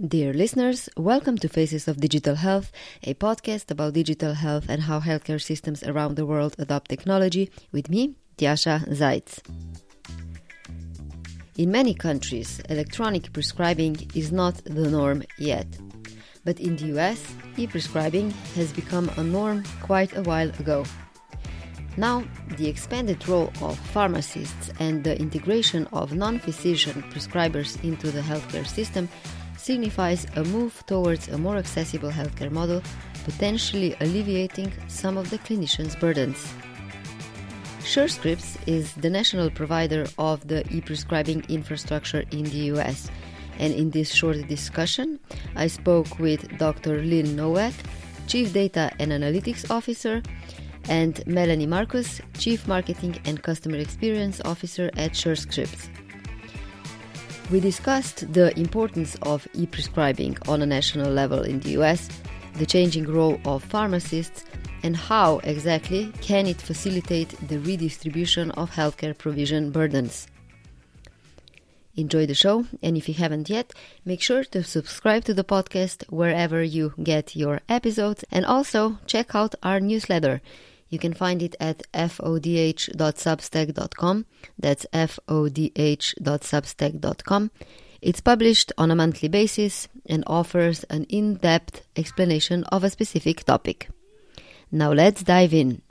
Dear listeners, welcome to Faces of Digital Health, a podcast about digital health and how healthcare systems around the world adopt technology with me, Tjasa Zajc. In many countries, electronic prescribing is not the norm yet. But in the US, e prescribing has become a norm quite a while ago. Now, the expanded role of pharmacists and the integration of non physician prescribers into the healthcare system signifies a move towards a more accessible healthcare model, potentially alleviating some of the clinicians' burdens. SureScripts is the national provider of the e prescribing infrastructure in the US. And in this short discussion, I spoke with Dr. Lynne Nowak, Chief Data and Analytics Officer, and Melanie Marcus, Chief Marketing and Customer Experience Officer at SureScripts. We discussed the importance of e prescribing on a national level in the US, the changing role of pharmacists, and how exactly can it facilitate the redistribution of healthcare provision burdens. Enjoy the show, and if you haven't yet, make sure to subscribe to the podcast wherever you get your episodes, and also check out our newsletter. You can find it at fodh.substack.com. That's fodh.substack.com. It's published on a monthly basis and offers an in depth explanation of a specific topic. Now let's dive in.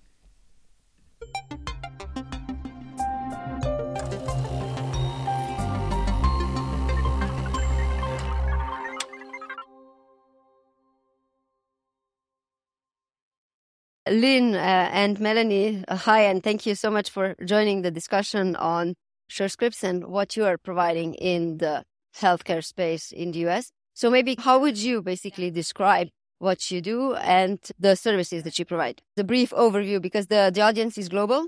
Lynne uh, and Melanie, uh, hi, and thank you so much for joining the discussion on SureScripts and what you are providing in the healthcare space in the US. So maybe how would you basically describe what you do and the services that you provide? The brief overview, because the, the audience is global.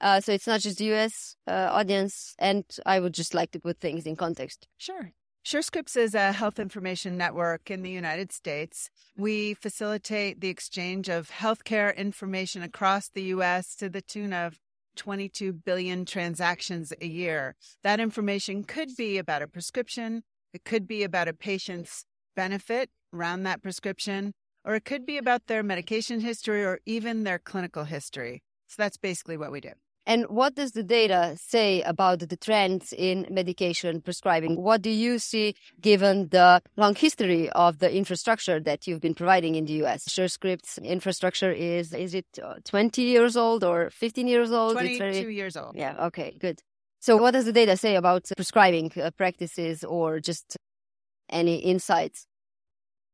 Uh, so it's not just the US uh, audience, and I would just like to put things in context. Sure. SureScripts is a health information network in the United States. We facilitate the exchange of healthcare information across the U.S. to the tune of 22 billion transactions a year. That information could be about a prescription, it could be about a patient's benefit around that prescription, or it could be about their medication history or even their clinical history. So that's basically what we do. And what does the data say about the trends in medication prescribing? What do you see given the long history of the infrastructure that you've been providing in the US? SureScripts infrastructure is, is it uh, 20 years old or 15 years old? 22 very... years old. Yeah, okay, good. So what does the data say about prescribing uh, practices or just any insights?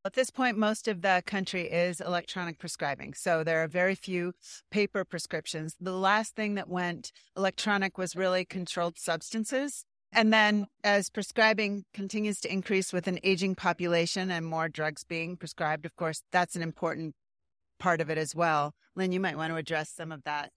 At this point, most of the country is electronic prescribing. So there are very few paper prescriptions. The last thing that went electronic was really controlled substances. And then as prescribing continues to increase with an aging population and more drugs being prescribed, of course, that's an important part of it as well. Lynne, you might want to address some of that.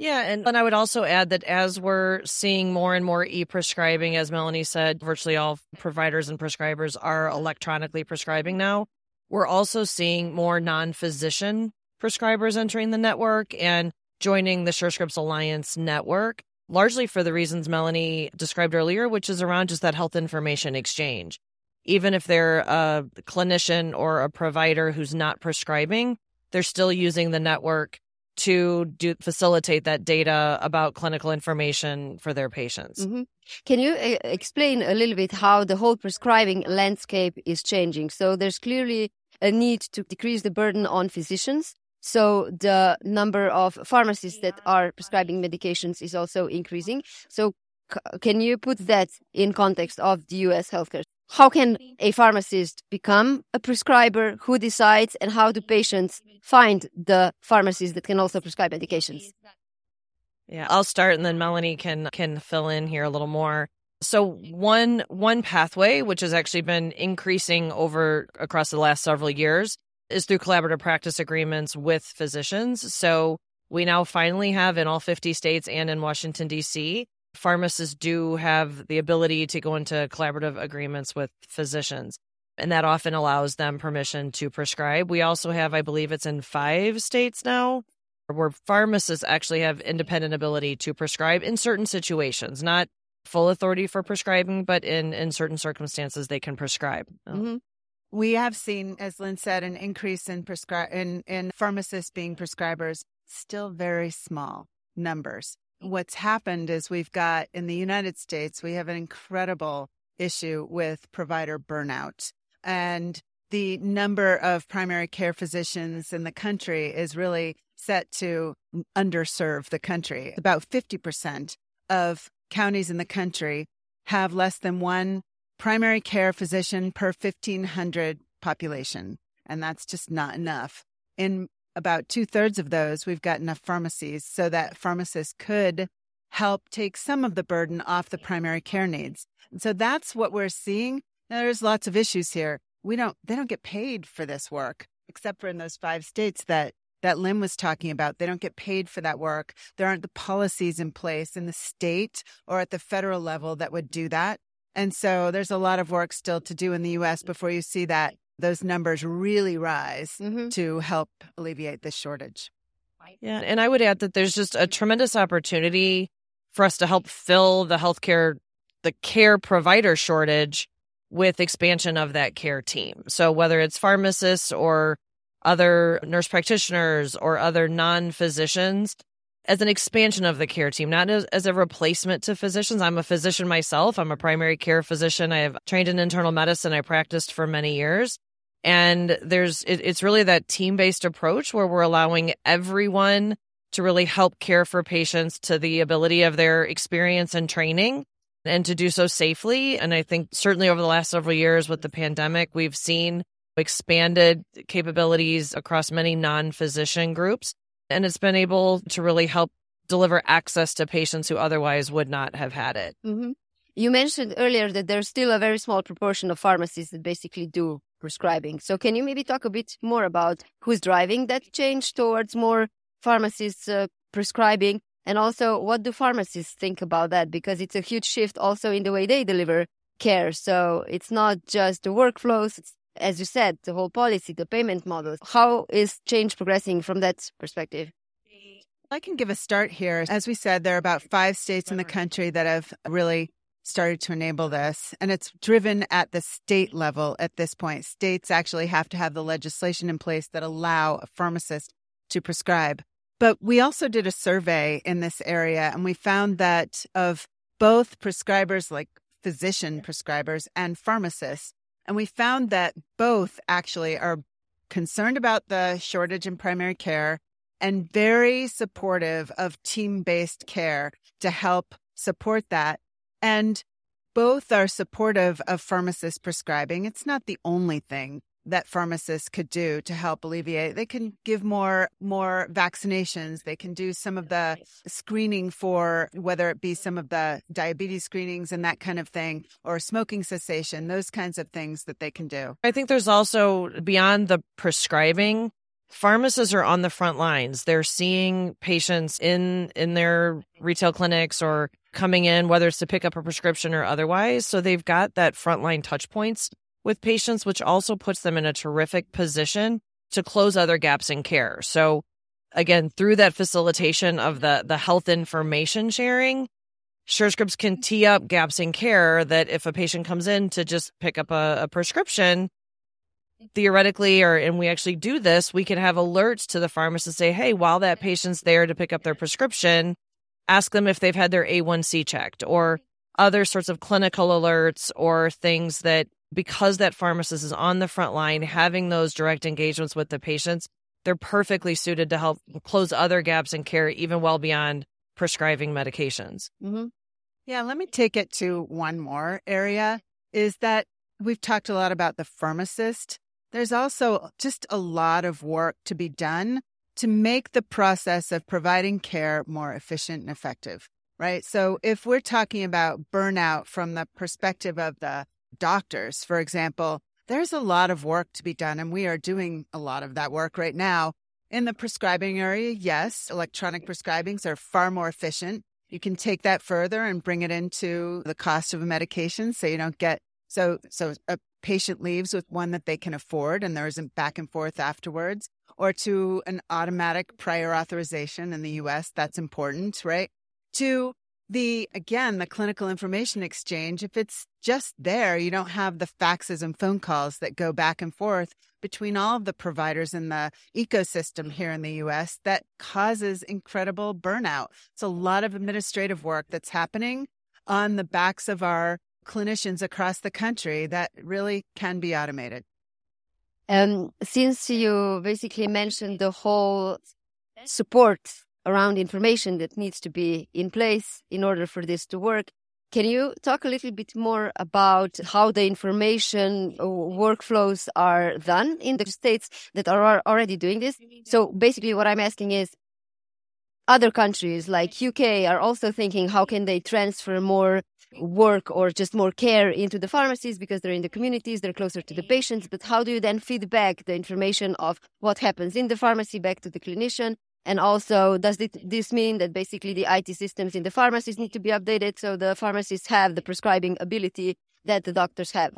Yeah, and, and I would also add that as we're seeing more and more e prescribing, as Melanie said, virtually all providers and prescribers are electronically prescribing now. We're also seeing more non physician prescribers entering the network and joining the SureScripts Alliance network, largely for the reasons Melanie described earlier, which is around just that health information exchange. Even if they're a clinician or a provider who's not prescribing, they're still using the network to do facilitate that data about clinical information for their patients. Mm-hmm. Can you uh, explain a little bit how the whole prescribing landscape is changing? So there's clearly a need to decrease the burden on physicians. So the number of pharmacists that are prescribing medications is also increasing. So c- can you put that in context of the US healthcare how can a pharmacist become a prescriber? Who decides? And how do patients find the pharmacies that can also prescribe medications? Yeah, I'll start and then Melanie can can fill in here a little more. So one one pathway which has actually been increasing over across the last several years is through collaborative practice agreements with physicians. So we now finally have in all 50 states and in Washington D.C pharmacists do have the ability to go into collaborative agreements with physicians, and that often allows them permission to prescribe. We also have, I believe it's in five states now, where pharmacists actually have independent ability to prescribe in certain situations, not full authority for prescribing, but in, in certain circumstances, they can prescribe. Mm-hmm. We have seen, as Lynne said, an increase in prescri- in, in pharmacists being prescribers, still very small numbers. What's happened is we've got in the United States, we have an incredible issue with provider burnout. And the number of primary care physicians in the country is really set to underserve the country. About 50% of counties in the country have less than one primary care physician per 1,500 population. And that's just not enough. In about two thirds of those, we've got enough pharmacies so that pharmacists could help take some of the burden off the primary care needs. And so that's what we're seeing. Now, there's lots of issues here. We don't, they don't get paid for this work, except for in those five states that that Lynne was talking about. They don't get paid for that work. There aren't the policies in place in the state or at the federal level that would do that. And so there's a lot of work still to do in the US before you see that those numbers really rise mm-hmm. to help alleviate this shortage. Yeah. And I would add that there's just a tremendous opportunity for us to help fill the healthcare, the care provider shortage with expansion of that care team. So whether it's pharmacists or other nurse practitioners or other non physicians as an expansion of the care team, not as, as, a replacement to physicians. I'm a physician myself. I'm a primary care physician. I have trained in internal medicine. I practiced for many years. And there's, it, it's really that team based approach where we're allowing everyone to really help care for patients to the ability of their experience and training and to do so safely. And I think certainly over the last several years with the pandemic, we've seen expanded capabilities across many non physician groups. And it's been able to really help deliver access to patients who otherwise would not have had it. Mm-hmm. You mentioned earlier that there's still a very small proportion of pharmacies that basically do prescribing. So, can you maybe talk a bit more about who's driving that change towards more pharmacists uh, prescribing? And also, what do pharmacists think about that? Because it's a huge shift also in the way they deliver care. So, it's not just the workflows, as you said, the whole policy, the payment models. How is change progressing from that perspective? I can give a start here. As we said, there are about five states in the country that have really started to enable this, and it's driven at the state level at this point. States actually have to have the legislation in place that allow a pharmacist to prescribe. But we also did a survey in this area, and we found that of both prescribers, like physician prescribers, and pharmacists, and we found that both actually are concerned about the shortage in primary care and very supportive of team based care to help support that. And both are supportive of pharmacist prescribing. It's not the only thing that pharmacists could do to help alleviate. They can give more more vaccinations. They can do some of the screening for whether it be some of the diabetes screenings and that kind of thing or smoking cessation, those kinds of things that they can do. I think there's also beyond the prescribing pharmacists are on the front lines. They're seeing patients in in their retail clinics or coming in whether it's to pick up a prescription or otherwise. So they've got that frontline touch points with patients, which also puts them in a terrific position to close other gaps in care. So again, through that facilitation of the, the health information sharing, SureScripts can tee up gaps in care that if a patient comes in to just pick up a, a prescription, theoretically, or and we actually do this, we can have alerts to the pharmacist say, hey, while that patient's there to pick up their prescription, ask them if they've had their A1C checked or other sorts of clinical alerts or things that because that pharmacist is on the front line having those direct engagements with the patients, they're perfectly suited to help close other gaps in care, even well beyond prescribing medications. Mm-hmm. Yeah, let me take it to one more area is that we've talked a lot about the pharmacist. There's also just a lot of work to be done to make the process of providing care more efficient and effective, right? So if we're talking about burnout from the perspective of the doctors, for example, there's a lot of work to be done, and we are doing a lot of that work right now. In the prescribing area, yes, electronic prescribings are far more efficient. You can take that further and bring it into the cost of a medication so you don't get so so a patient leaves with one that they can afford and there isn't back and forth afterwards or to an automatic prior authorization in the US that's important, right? To the again the clinical information exchange if it's just there you don't have the faxes and phone calls that go back and forth between all of the providers in the ecosystem here in the US that causes incredible burnout it's a lot of administrative work that's happening on the backs of our clinicians across the country that really can be automated um, since you basically mentioned the whole support around information that needs to be in place in order for this to work. Can you talk a little bit more about how the information uh, workflows are done in the states that are already doing this? So basically what I'm asking is other countries like UK are also thinking how can they transfer more work or just more care into the pharmacies because they're in the communities, they're closer to the patients. But how do you then feed back the information of what happens in the pharmacy back to the clinician and also, does this mean that basically the IT systems in the pharmacies need to be updated so the pharmacists have the prescribing ability that the doctors have?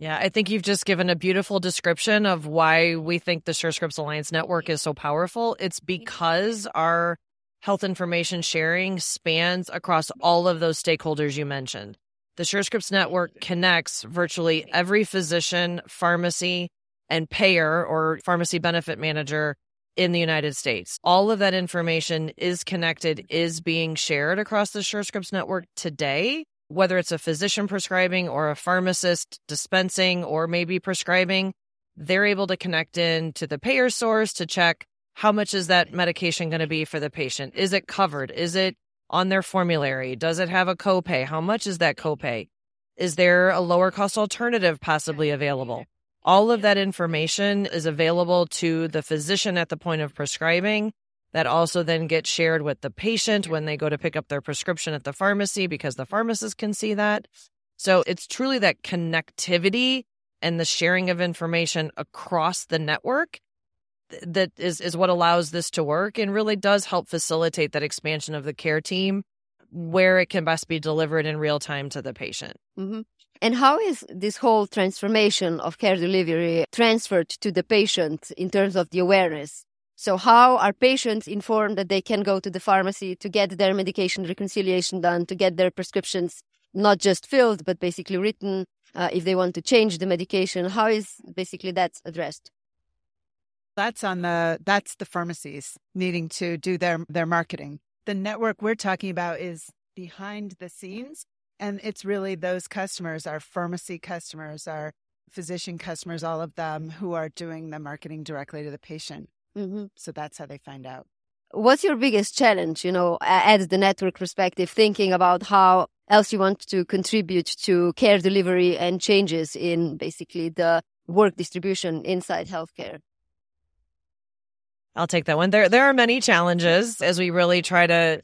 Yeah, I think you've just given a beautiful description of why we think the SureScripts Alliance network is so powerful. It's because our health information sharing spans across all of those stakeholders you mentioned. The SureScripts network connects virtually every physician, pharmacy, and payer or pharmacy benefit manager in the United States. All of that information is connected, is being shared across the SureScripts network today, whether it's a physician prescribing or a pharmacist dispensing or maybe prescribing. They're able to connect in to the payer source to check how much is that medication going to be for the patient? Is it covered? Is it on their formulary? Does it have a copay? How much is that copay? Is there a lower cost alternative possibly available? All of that information is available to the physician at the point of prescribing. That also then gets shared with the patient when they go to pick up their prescription at the pharmacy because the pharmacist can see that. So it's truly that connectivity and the sharing of information across the network that is, is what allows this to work and really does help facilitate that expansion of the care team where it can best be delivered in real time to the patient. Mm-hmm. And how is this whole transformation of care delivery transferred to the patient in terms of the awareness? So, how are patients informed that they can go to the pharmacy to get their medication reconciliation done, to get their prescriptions not just filled, but basically written uh, if they want to change the medication? How is basically that addressed? That's on the that's the pharmacies needing to do their their marketing. The network we're talking about is behind the scenes and it's really those customers, our pharmacy customers, our physician customers, all of them who are doing the marketing directly to the patient. Mm-hmm. So that's how they find out. What's your biggest challenge, you know, at the network perspective, thinking about how else you want to contribute to care delivery and changes in basically the work distribution inside healthcare? I'll take that one. There there are many challenges as we really try to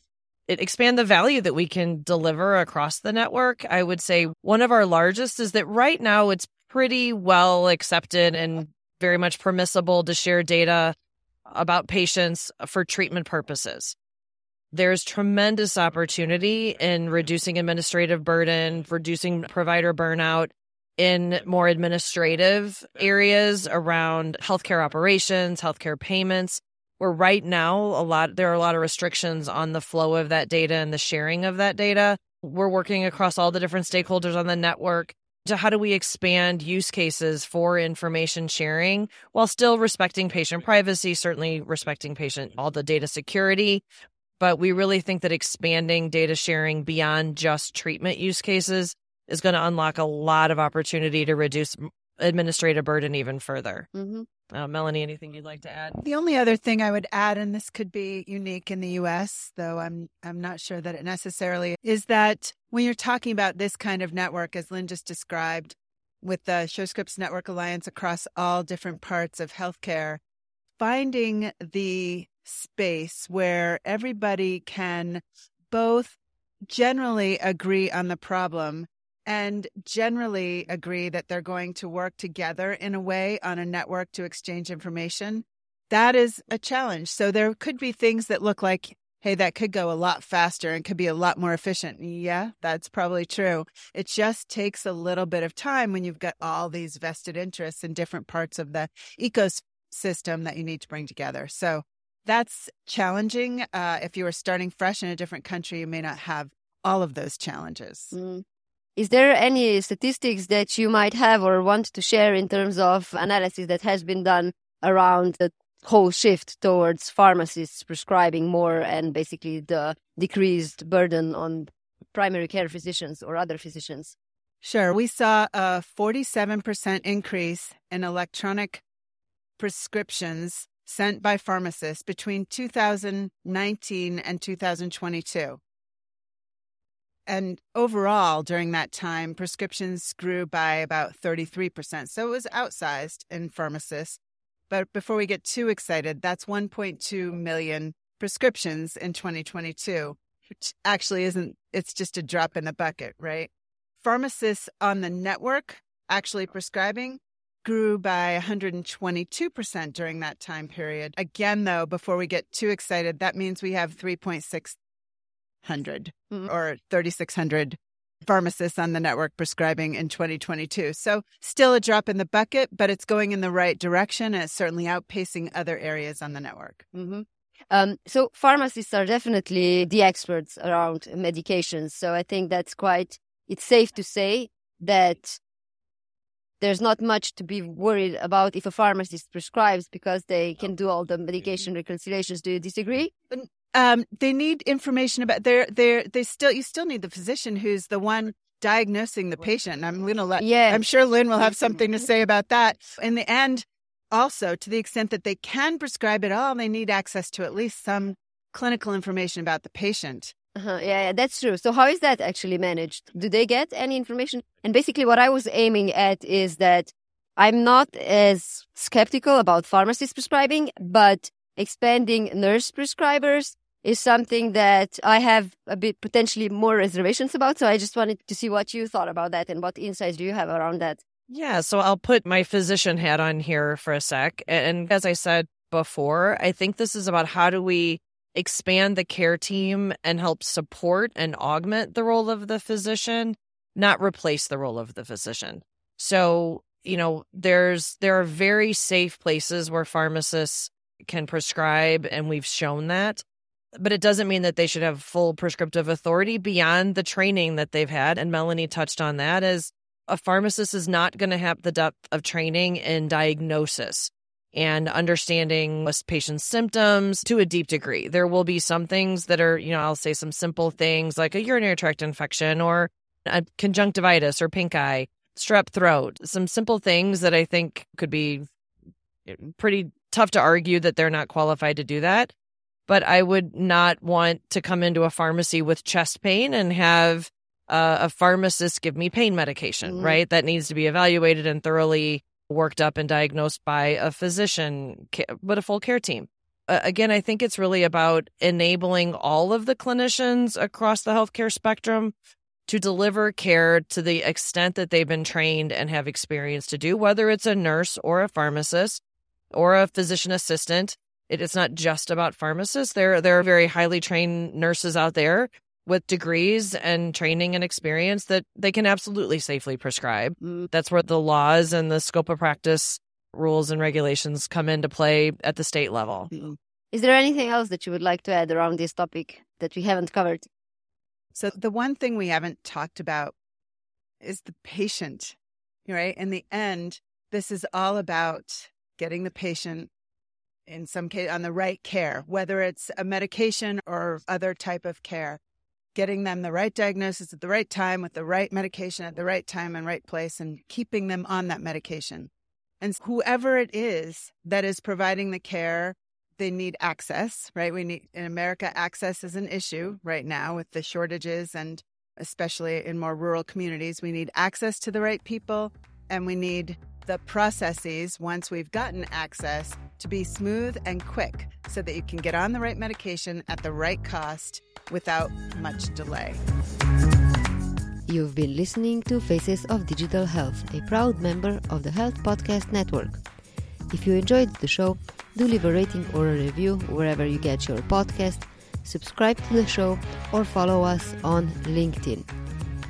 expand the value that we can deliver across the network. I would say one of our largest is that right now it's pretty well accepted and very much permissible to share data about patients for treatment purposes. There's tremendous opportunity in reducing administrative burden, reducing provider burnout in more administrative areas around healthcare operations, healthcare payments where right now a lot there are a lot of restrictions on the flow of that data and the sharing of that data. We're working across all the different stakeholders on the network to how do we expand use cases for information sharing while still respecting patient privacy, certainly respecting patient all the data security. But we really think that expanding data sharing beyond just treatment use cases is going to unlock a lot of opportunity to reduce administrative burden even further. Mm-hmm. Uh, Melanie, anything you'd like to add? The only other thing I would add, and this could be unique in the U.S., though I'm I'm not sure that it necessarily is that when you're talking about this kind of network, as Lynne just described, with the SureScripts Network Alliance across all different parts of healthcare, finding the space where everybody can both generally agree on the problem and generally agree that they're going to work together in a way on a network to exchange information, that is a challenge. So there could be things that look like, hey, that could go a lot faster and could be a lot more efficient. Yeah, that's probably true. It just takes a little bit of time when you've got all these vested interests in different parts of the ecosystem that you need to bring together. So That's challenging. Uh, if you are starting fresh in a different country, you may not have all of those challenges. Mm. Is there any statistics that you might have or want to share in terms of analysis that has been done around the whole shift towards pharmacists prescribing more and basically the decreased burden on primary care physicians or other physicians? Sure. We saw a 47% increase in electronic prescriptions sent by pharmacists between 2019 and 2022. And overall, during that time, prescriptions grew by about 33%. So it was outsized in pharmacists. But before we get too excited, that's 1.2 million prescriptions in 2022, which actually isn't, it's just a drop in the bucket, right? Pharmacists on the network actually prescribing grew by 122% during that time period. Again, though, before we get too excited, that means we have 3.6 hundred mm-hmm. or 3,600 pharmacists on the network prescribing in 2022. So still a drop in the bucket, but it's going in the right direction and it's certainly outpacing other areas on the network. Mm-hmm. Um, so pharmacists are definitely the experts around medications. So I think that's quite, it's safe to say that there's not much to be worried about if a pharmacist prescribes because they can do all the medication reconciliations. Do you disagree? Um, they need information about they're they're they still you still need the physician who's the one diagnosing the patient. I'm going to let yeah. I'm sure Lynne will have something to say about that. In the end, also to the extent that they can prescribe it all, they need access to at least some clinical information about the patient. Uh-huh. Yeah, yeah, that's true. So how is that actually managed? Do they get any information? And basically, what I was aiming at is that I'm not as skeptical about pharmacists prescribing, but expanding nurse prescribers is something that I have a bit potentially more reservations about. So I just wanted to see what you thought about that and what insights do you have around that? Yeah, so I'll put my physician hat on here for a sec. And as I said before, I think this is about how do we expand the care team and help support and augment the role of the physician, not replace the role of the physician. So, you know, there's there are very safe places where pharmacists can prescribe and we've shown that but it doesn't mean that they should have full prescriptive authority beyond the training that they've had. And Melanie touched on that as a pharmacist is not going to have the depth of training in diagnosis and understanding a patient's symptoms to a deep degree. There will be some things that are, you know, I'll say some simple things like a urinary tract infection or a conjunctivitis or pink eye, strep throat, some simple things that I think could be pretty tough to argue that they're not qualified to do that but I would not want to come into a pharmacy with chest pain and have uh, a pharmacist give me pain medication, mm-hmm. right? That needs to be evaluated and thoroughly worked up and diagnosed by a physician, but a full care team. Uh, again, I think it's really about enabling all of the clinicians across the healthcare spectrum to deliver care to the extent that they've been trained and have experience to do, whether it's a nurse or a pharmacist or a physician assistant it, it's not just about pharmacists. There, there are very highly trained nurses out there with degrees and training and experience that they can absolutely safely prescribe. Mm. That's where the laws and the scope of practice rules and regulations come into play at the state level. Mm. Is there anything else that you would like to add around this topic that we haven't covered? So, the one thing we haven't talked about is the patient, right? In the end, this is all about getting the patient in some case on the right care, whether it's a medication or other type of care, getting them the right diagnosis at the right time with the right medication at the right time and right place and keeping them on that medication. And whoever it is that is providing the care, they need access, right? We need in America access is an issue right now with the shortages and especially in more rural communities, we need access to the right people and we need the processes once we've gotten access to be smooth and quick so that you can get on the right medication at the right cost without much delay. You've been listening to Faces of Digital Health, a proud member of the Health Podcast Network. If you enjoyed the show, do leave a rating or a review wherever you get your podcast, subscribe to the show, or follow us on LinkedIn.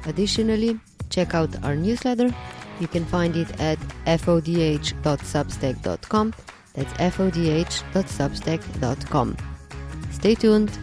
Additionally, check out our newsletter. You can find it at fodh.substack.com. That's fodh.substack.com. Stay tuned.